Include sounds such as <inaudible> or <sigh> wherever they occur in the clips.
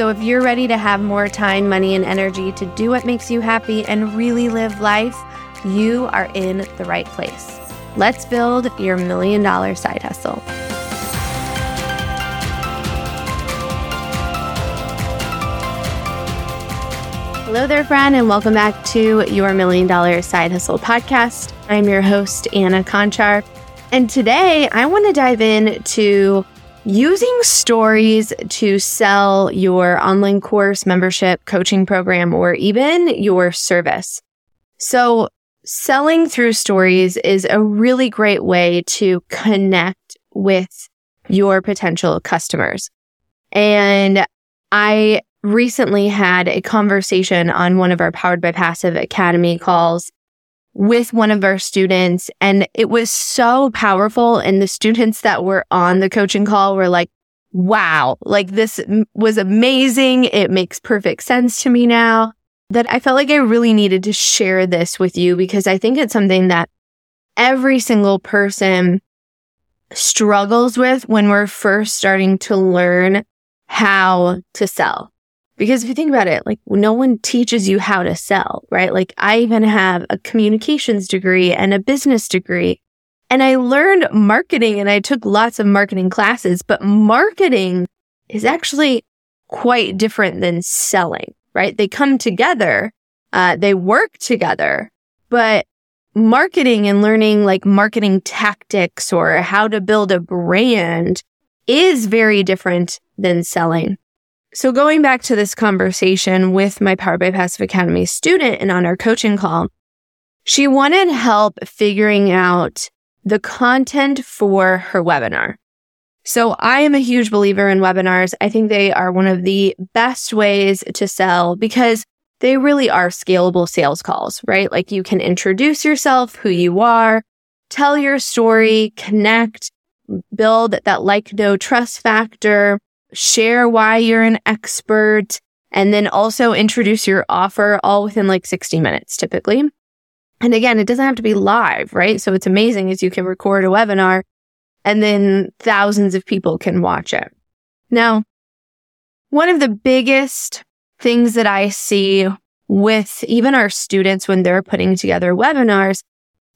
So, if you're ready to have more time, money, and energy to do what makes you happy and really live life, you are in the right place. Let's build your million dollar side hustle. Hello there, friend, and welcome back to your Million Dollar Side Hustle podcast. I'm your host, Anna Kornick. And today I want to dive into using stories to sell your online course, membership, coaching program, or even your service. So, selling through stories is a really great way to connect with your potential customers. And I recently had a conversation on one of our Powered by Passive Academy calls with one of our students and it was so powerful. And the students that were on the coaching call were like, wow, like this was amazing. It makes perfect sense to me now that I felt like I really needed to share this with you because I think it's something that every single person struggles with when we're first starting to learn how to sell. Because if you think about it, like no one teaches you how to sell, right? Like I even have a communications degree and a business degree. And I learned marketing and I took lots of marketing classes, but marketing is actually quite different than selling, right? They come together, uh, they work together, but marketing and learning like marketing tactics or how to build a brand is very different than selling. So going back to this conversation with my Power by Passive Academy student and on our coaching call, she wanted help figuring out the content for her webinar. So I am a huge believer in webinars. I think they are one of the best ways to sell because they really are scalable sales calls, right? Like you can introduce yourself, who you are, tell your story, connect, build that like, no trust factor, share why you're an expert, and then also introduce your offer all within like 60 minutes typically. And again, it doesn't have to be live, right? So it's amazing as you can record a webinar and then thousands of people can watch it. Now, one of the biggest things that I see with even our students when they're putting together webinars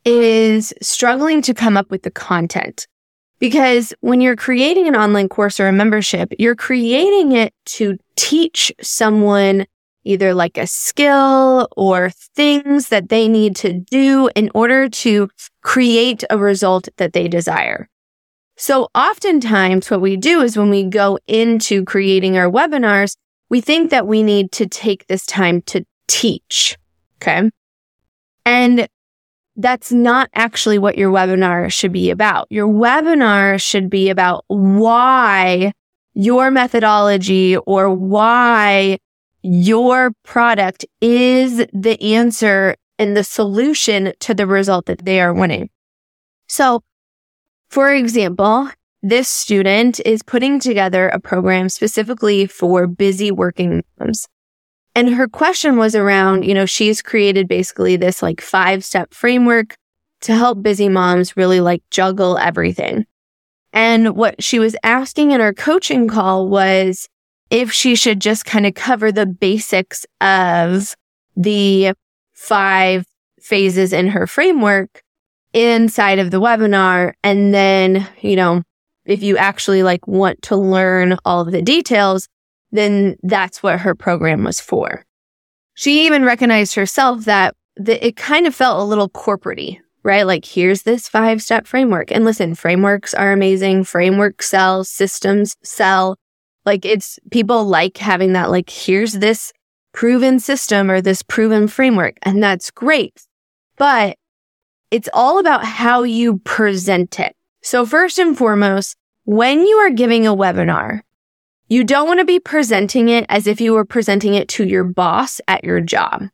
is struggling to come up with the content. Because when you're creating an online course or a membership, you're creating it to teach someone either like a skill or things that they need to do in order to create a result that they desire. So oftentimes what we do is when we go into creating our webinars, we think that we need to take this time to teach. Okay. And that's not actually what your webinar should be about. Your webinar should be about why your methodology or why your product is the answer and the solution to the result that they are wanting. So, for example, this student is putting together a program specifically for busy working moms. And her question was around, you know, she's created basically this like five step framework to help busy moms really like juggle everything. And what she was asking in her coaching call was if she should just kind of cover the basics of the five phases in her framework inside of the webinar. And then, you know, if you actually like want to learn all of the details, then that's what her program was for. She even recognized herself that the, it kind of felt a little corporatey, right? Like here's this five step framework. And listen, frameworks are amazing. Frameworks sell, systems sell. Like it's people like having that, like here's this proven system or this proven framework. And that's great. But it's all about how you present it. So first and foremost, when you are giving a webinar, You don't want to be presenting it as if you were presenting it to your boss at your job.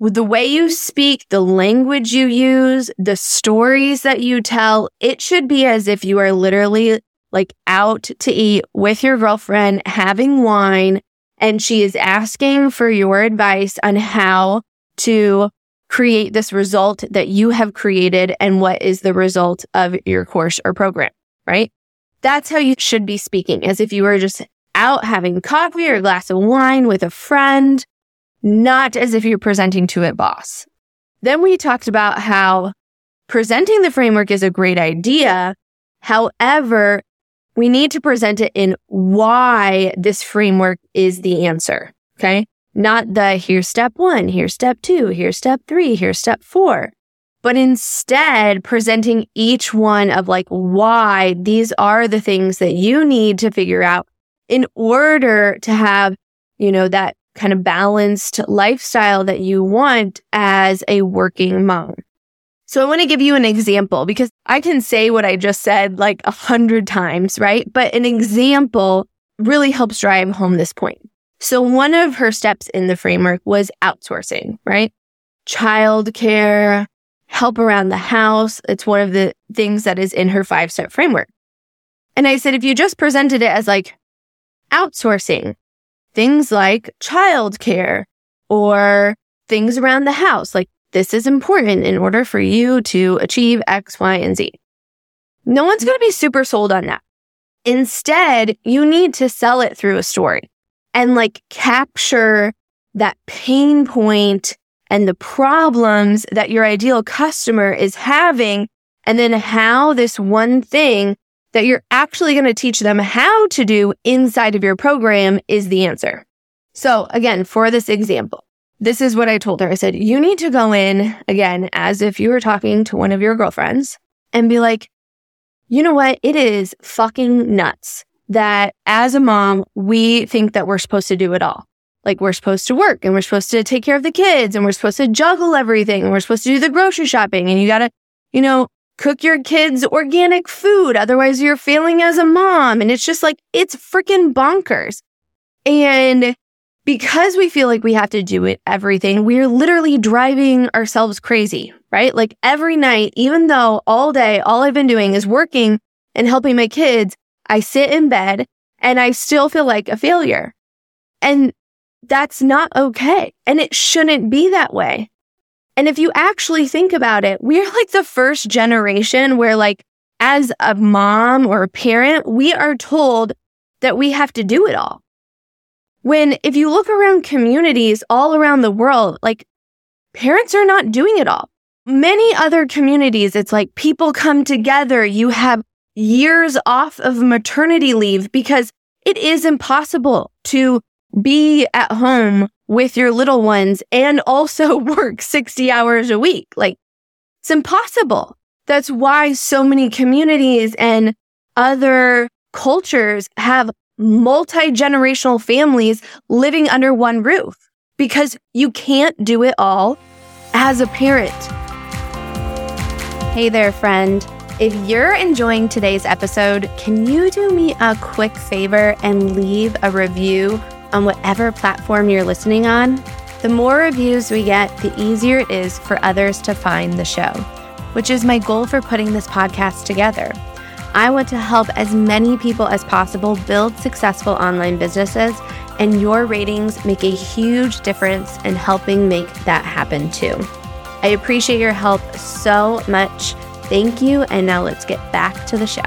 With the way you speak, the language you use, the stories that you tell, it should be as if you are literally like out to eat with your girlfriend, having wine, and she is asking for your advice on how to create this result that you have created and what is the result of your course or program, right? That's how you should be speaking as if you were just out having coffee or a glass of wine with a friend, not as if you're presenting to a boss. Then we talked about how presenting the framework is a great idea. However, we need to present it in why this framework is the answer. Okay. Not the here's step one, here's step two, here's step three, here's step four, but instead presenting each one of like why these are the things that you need to figure out in order to have, you know, that kind of balanced lifestyle that you want as a working mom. So I want to give you an example because I can say what I just said like a hundred times, right? But an example really helps drive home this point. So one of her steps in the framework was outsourcing, right? Childcare, help around the house. It's one of the things that is in her five step framework. And I said, if you just presented it as like outsourcing, things like childcare or things around the house, like this is important in order for you to achieve X, Y, and Z. No one's going to be super sold on that. Instead, you need to sell it through a story and like capture that pain point and the problems that your ideal customer is having. And then how this one thing that you're actually going to teach them how to do inside of your program is the answer. So again, for this example, this is what I told her. I said, you need to go in again as if you were talking to one of your girlfriends and be like, you know what? It is fucking nuts that as a mom, we think that we're supposed to do it all. Like we're supposed to work and we're supposed to take care of the kids and we're supposed to juggle everything and we're supposed to do the grocery shopping and you gotta, you know, cook your kids organic food. Otherwise you're failing as a mom. And it's just like, it's freaking bonkers. And because we feel like we have to do it everything, we're literally driving ourselves crazy, right? Like every night, even though all day, all I've been doing is working and helping my kids, I sit in bed and I still feel like a failure. And that's not okay. And it shouldn't be that way. And if you actually think about it, we're like the first generation where like as a mom or a parent, we are told that we have to do it all. When if you look around communities all around the world, like parents are not doing it all. Many other communities, it's like people come together. You have years off of maternity leave because it is impossible to be at home with your little ones and also <laughs> work 60 hours a week. Like it's impossible. That's why so many communities and other cultures have multi generational families living under one roof because you can't do it all as a parent. Hey there, friend. If you're enjoying today's episode, can you do me a quick favor and leave a review on whatever platform you're listening on? The more reviews we get, the easier it is for others to find the show, which is my goal for putting this podcast together. I want to help as many people as possible build successful online businesses, and your ratings make a huge difference in helping make that happen too. I appreciate your help so much. Thank you. And now let's get back to the show.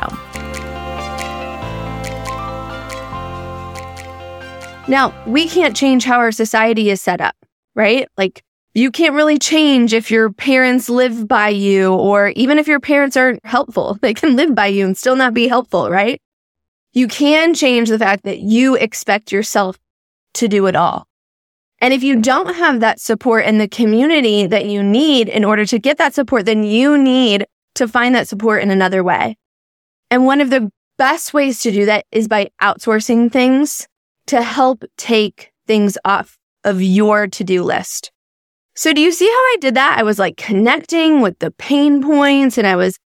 Now, we can't change how our society is set up, right? Like, you can't really change if your parents live by you or even if your parents aren't helpful. <laughs> They can live by you and still not be helpful, right? You can change the fact that you expect yourself to do it all. And if you don't have that support in the community that you need in order to get that support, then you need to find that support in another way. And one of the best ways to do that is by outsourcing things to help take things off of your to-do list. So do you see how I did that? I was like connecting with the pain points and I was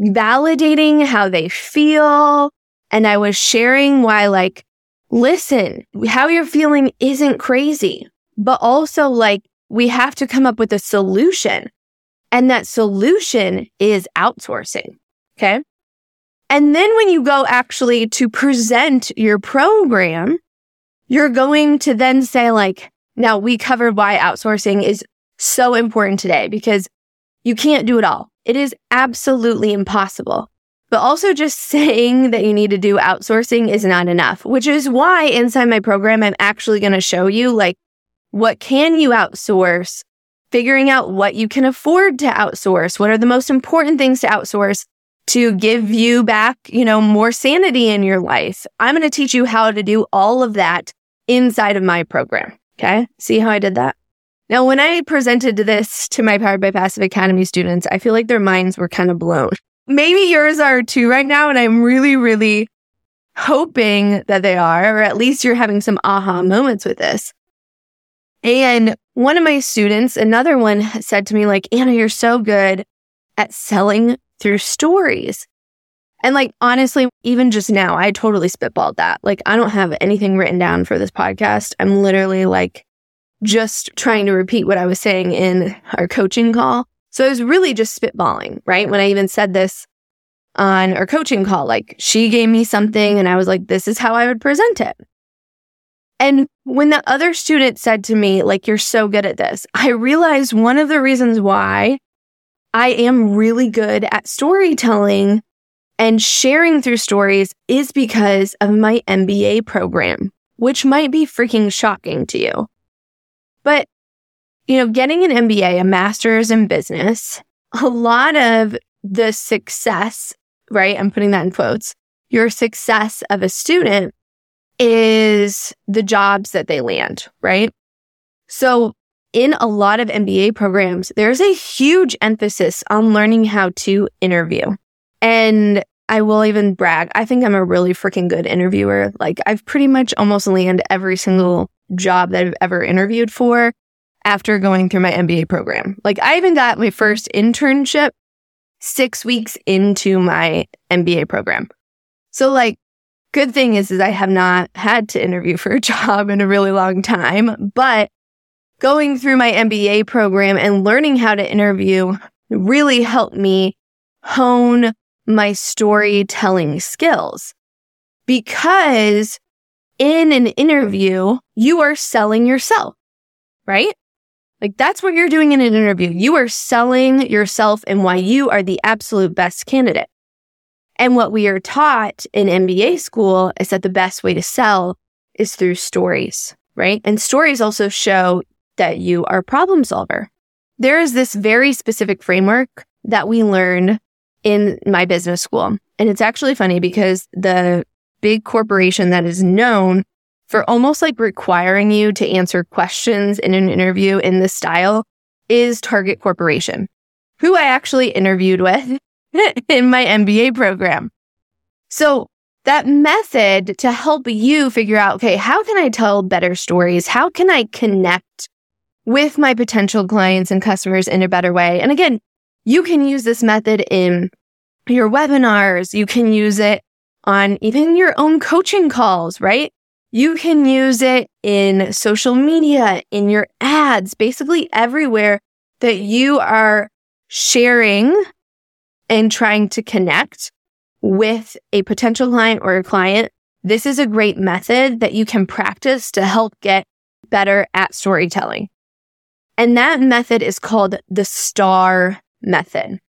validating how they feel. And I was sharing why like listen, how you're feeling isn't crazy, but also like we have to come up with a solution. And that solution is outsourcing. Okay. And then when you go actually to present your program, you're going to then say like, now we covered why outsourcing is so important today because you can't do it all. It is absolutely impossible. But also just <laughs> saying that you need to do outsourcing is not enough, which is why inside my program, I'm actually going to show you like, what can you outsource? Figuring out what you can afford to outsource. What are the most important things to outsource to give you back, you know, more sanity in your life? I'm going to teach you how to do all of that inside of my program. Okay. See how I did that? Now, when I presented this to my Powered by Passive Academy students, I feel like their minds were kind of blown. Maybe yours are too right now. And I'm really, really hoping that they are, or at least you're having some aha moments with this. And one of my students, another one said to me, like, Anna, you're so good at selling through stories. And like, honestly, even just now, I totally spitballed that. Like, I don't have anything written down for this podcast. I'm literally like just trying to repeat what I was saying in our coaching call. So I was really just spitballing, right? When I even said this on our coaching call, like she gave me something and I was like, this is how I would present it. And when the other student said to me, like, you're so good at this, I realized one of the reasons why I am really good at storytelling and sharing through stories is because of my MBA program, which might be freaking shocking to you. But, you know, getting an MBA, a master's in business, a lot of the success, right? I'm putting that in quotes. Your success of a student is the jobs that they land, right? So in a lot of MBA programs, there's a huge emphasis on learning how to interview. And I will even brag. I think I'm a really freaking good interviewer. Like I've pretty much almost landed every single job that I've ever interviewed for after going through my MBA program. Like I even got my first internship six weeks into my MBA program. So like good thing is, is I have not had to interview for a <laughs> job in a really long time, but going through my MBA program and learning how to interview really helped me hone my storytelling skills because in an interview, you are selling yourself, right? Like that's what you're doing in an interview. You are selling yourself and why you are the absolute best candidate. And what we are taught in MBA school is that the best way to sell is through stories, right? And stories also show that you are a problem solver. There is this very specific framework that we learned in my business school. And it's actually funny because the big corporation that is known for almost like requiring you to answer questions in an interview in this style is Target Corporation, who I actually interviewed with <laughs> in my MBA program. So that method to help you figure out, okay, how can I tell better stories? How can I connect with my potential clients and customers in a better way? And again, you can use this method in your webinars. You can use it on even your own coaching calls, right? You can use it in social media, in your ads, basically everywhere that you are sharing and trying to connect with a potential client or a client. This is a great method that you can practice to help get better at storytelling. And that method is called the STAR method.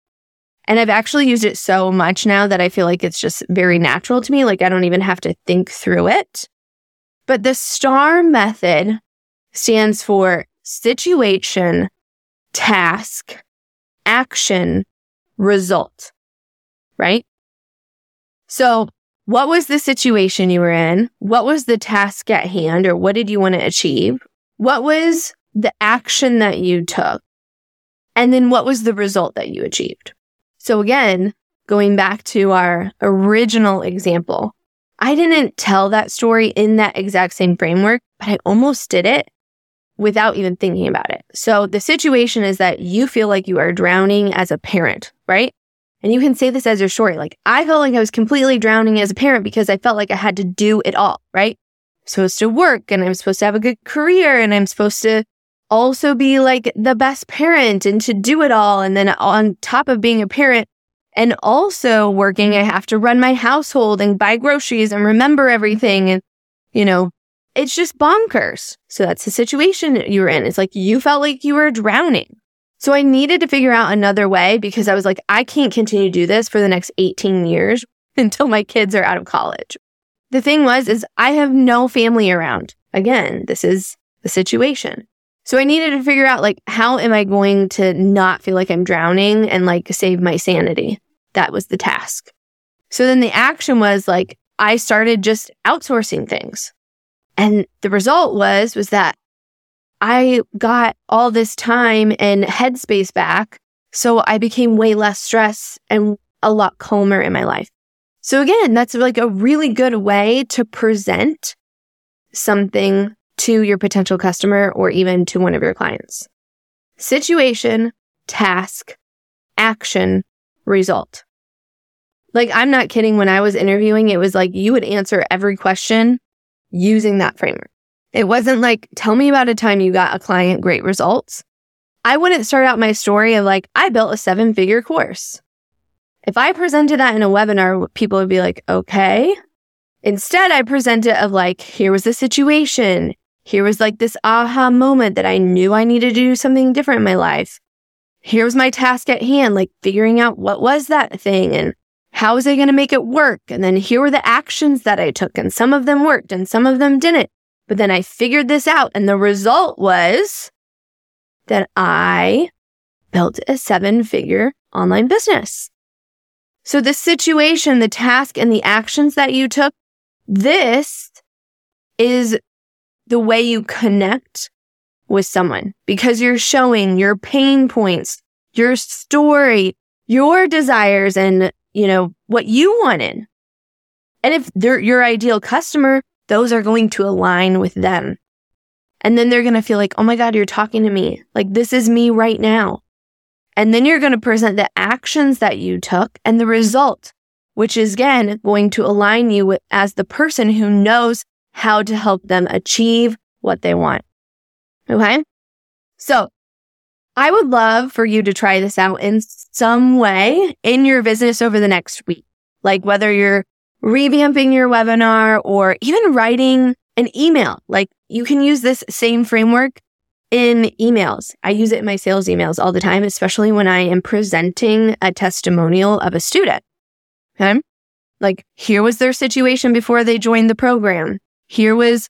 And I've actually used it so much now that I feel like it's just very natural to me. Like I don't even have to think through it. But the STAR method stands for situation, task, action, result, right? So what was the situation you were in? What was the task at hand or what did you want to achieve? What was the action that you took? And then what was the result that you achieved? So again, going back to our original example, I didn't tell that story in that exact same framework, but I almost did it without even thinking about it. So the situation is that you feel like you are drowning as a parent, right? And you can say this as your story. Like, I felt like I was completely drowning as a parent because I felt like I had to do it all, right? I'm supposed to work and I'm supposed to have a good career and I'm supposed to also be like the best parent and to do it all. And then on top of being a parent and also working, I have to run my household and buy groceries and remember everything. And, you know, it's just bonkers. So that's the situation you were in. It's like you felt like you were drowning. So I needed to figure out another way because I was like, I can't continue to do this for the next 18 years <laughs> until my kids are out of college. The thing was, is I have no family around. Again, this is the situation. So I needed to figure out like, how am I going to not feel like I'm drowning and like save my sanity? That was the task. So then the action was like, I started just outsourcing things. And the result was, was that I got all this time and headspace back. So I became way less stressed and a lot calmer in my life. So again, that's like a really good way to present something to your potential customer or even to one of your clients. Situation, task, action, result. Like, I'm not kidding. When I was interviewing, it was like you would answer every question using that framework. It wasn't like, tell me about a time you got a client great results. I wouldn't start out my story of like, I built a seven figure course. If I presented that in a webinar, people would be like, okay. Instead, I present it of like, here was the situation. Here was like this aha moment that I knew I needed to do something different in my life. Here was my task at hand, like figuring out what was that thing and how was I going to make it work? And then here were the actions that I took and some of them worked and some of them didn't. But then I figured this out and the result was that I built a seven figure online business. So the situation, the task and the actions that you took, this is the way you connect with someone because you're showing your pain points, your story, your desires and, you know, what you wanted. And if they're your ideal customer, those are going to align with them. And then they're going to feel like, oh my God, you're talking to me. Like this is me right now. And then you're going to present the actions that you took and the result, which is again going to align you with, as the person who knows how to help them achieve what they want. Okay. So I would love for you to try this out in some way in your business over the next week. Like whether you're revamping your webinar or even writing an email, like you can use this same framework in emails. I use it in my sales emails all the time, especially when I am presenting a testimonial of a student. Okay. Like here was their situation before they joined the program. Here was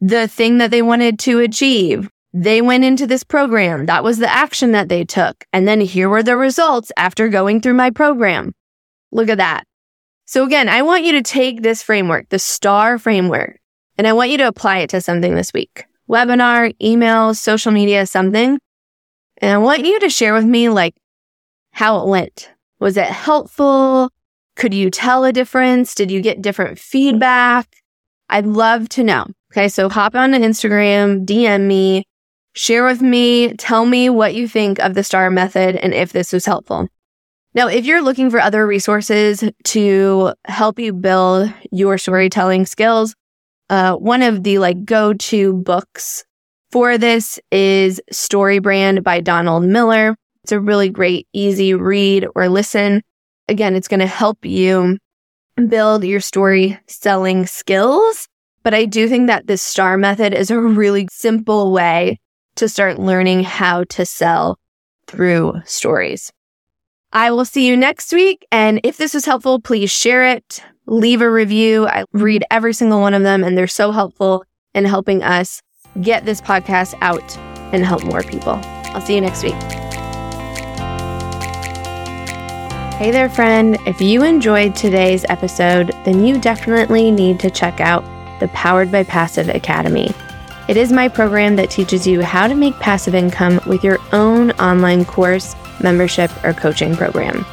the thing that they wanted to achieve. They went into this program. That was the action that they took. And then here were the results after going through my program. Look at that. So again, I want you to take this framework, the STAR framework, and I want you to apply it to something this week. Webinar, email, social media, something. And I want you to share with me like how it went. Was it helpful? Could you tell a difference? Did you get different feedback? I'd love to know. Okay. So hop on to Instagram, DM me, share with me, tell me what you think of the STAR method and if this was helpful. Now, if you're looking for other resources to help you build your storytelling skills, uh, one of the like go-to books for this is Story Brand by Donald Miller. It's a really great, easy read or listen. Again, it's going to help you build your story selling skills. But I do think that this star method is a really simple way to start learning how to sell through stories. I will see you next week. And if this was helpful, please share it, leave a review. I read every single one of them, and they're so helpful in helping us get this podcast out and help more people. I'll see you next week. Hey there, friend. If you enjoyed today's episode, then you definitely need to check out the Powered by Passive Academy. It is my program that teaches you how to make passive income with your own online course, membership, or coaching program.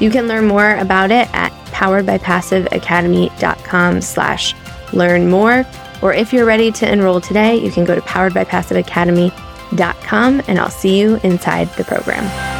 You can learn more about it at poweredbypassiveacademy.com slash learn more. Or if you're ready to enroll today, you can go to poweredbypassiveacademy.com and I'll see you inside the program.